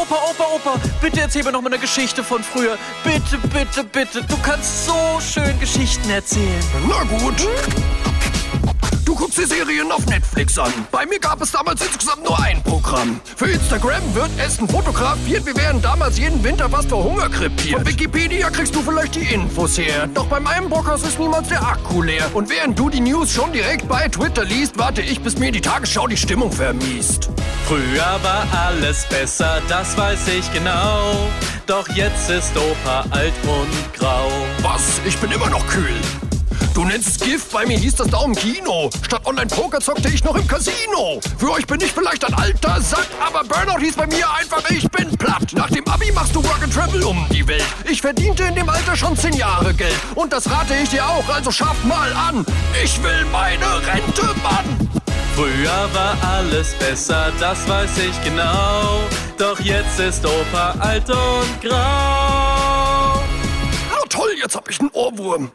Opa, Opa, Opa, bitte erzähl mir noch mal eine Geschichte von früher. Bitte, bitte, bitte. Du kannst so schön Geschichten erzählen. Na gut. Du guckst die Serien auf Netflix an. Bei mir gab es damals insgesamt nur ein Programm. Für Instagram wird Essen fotografiert. Wir wären damals jeden Winter fast vor Hunger krepiert. Von Wikipedia kriegst du vielleicht die Infos her. Doch bei meinem Brockhaus ist niemals der Akku leer. Und während du die News schon direkt bei Twitter liest, warte ich, bis mir die Tagesschau die Stimmung vermiest. Früher war alles besser, das weiß ich genau. Doch jetzt ist Opa alt und grau. Was? Ich bin immer noch kühl. Du nennst es Gift, bei mir hieß das da im Kino. Statt Online-Poker zockte ich noch im Casino. Für euch bin ich vielleicht ein alter Sack, aber Burnout hieß bei mir einfach, ich bin platt. Nach dem Abi machst du Work and Travel um die Welt. Ich verdiente in dem Alter schon zehn Jahre Geld. Und das rate ich dir auch, also schaff mal an. Ich will meine Rente, Mann. Früher war alles besser, das weiß ich genau. Doch jetzt ist Opa alt und grau. Na toll, jetzt hab ich einen Ohrwurm.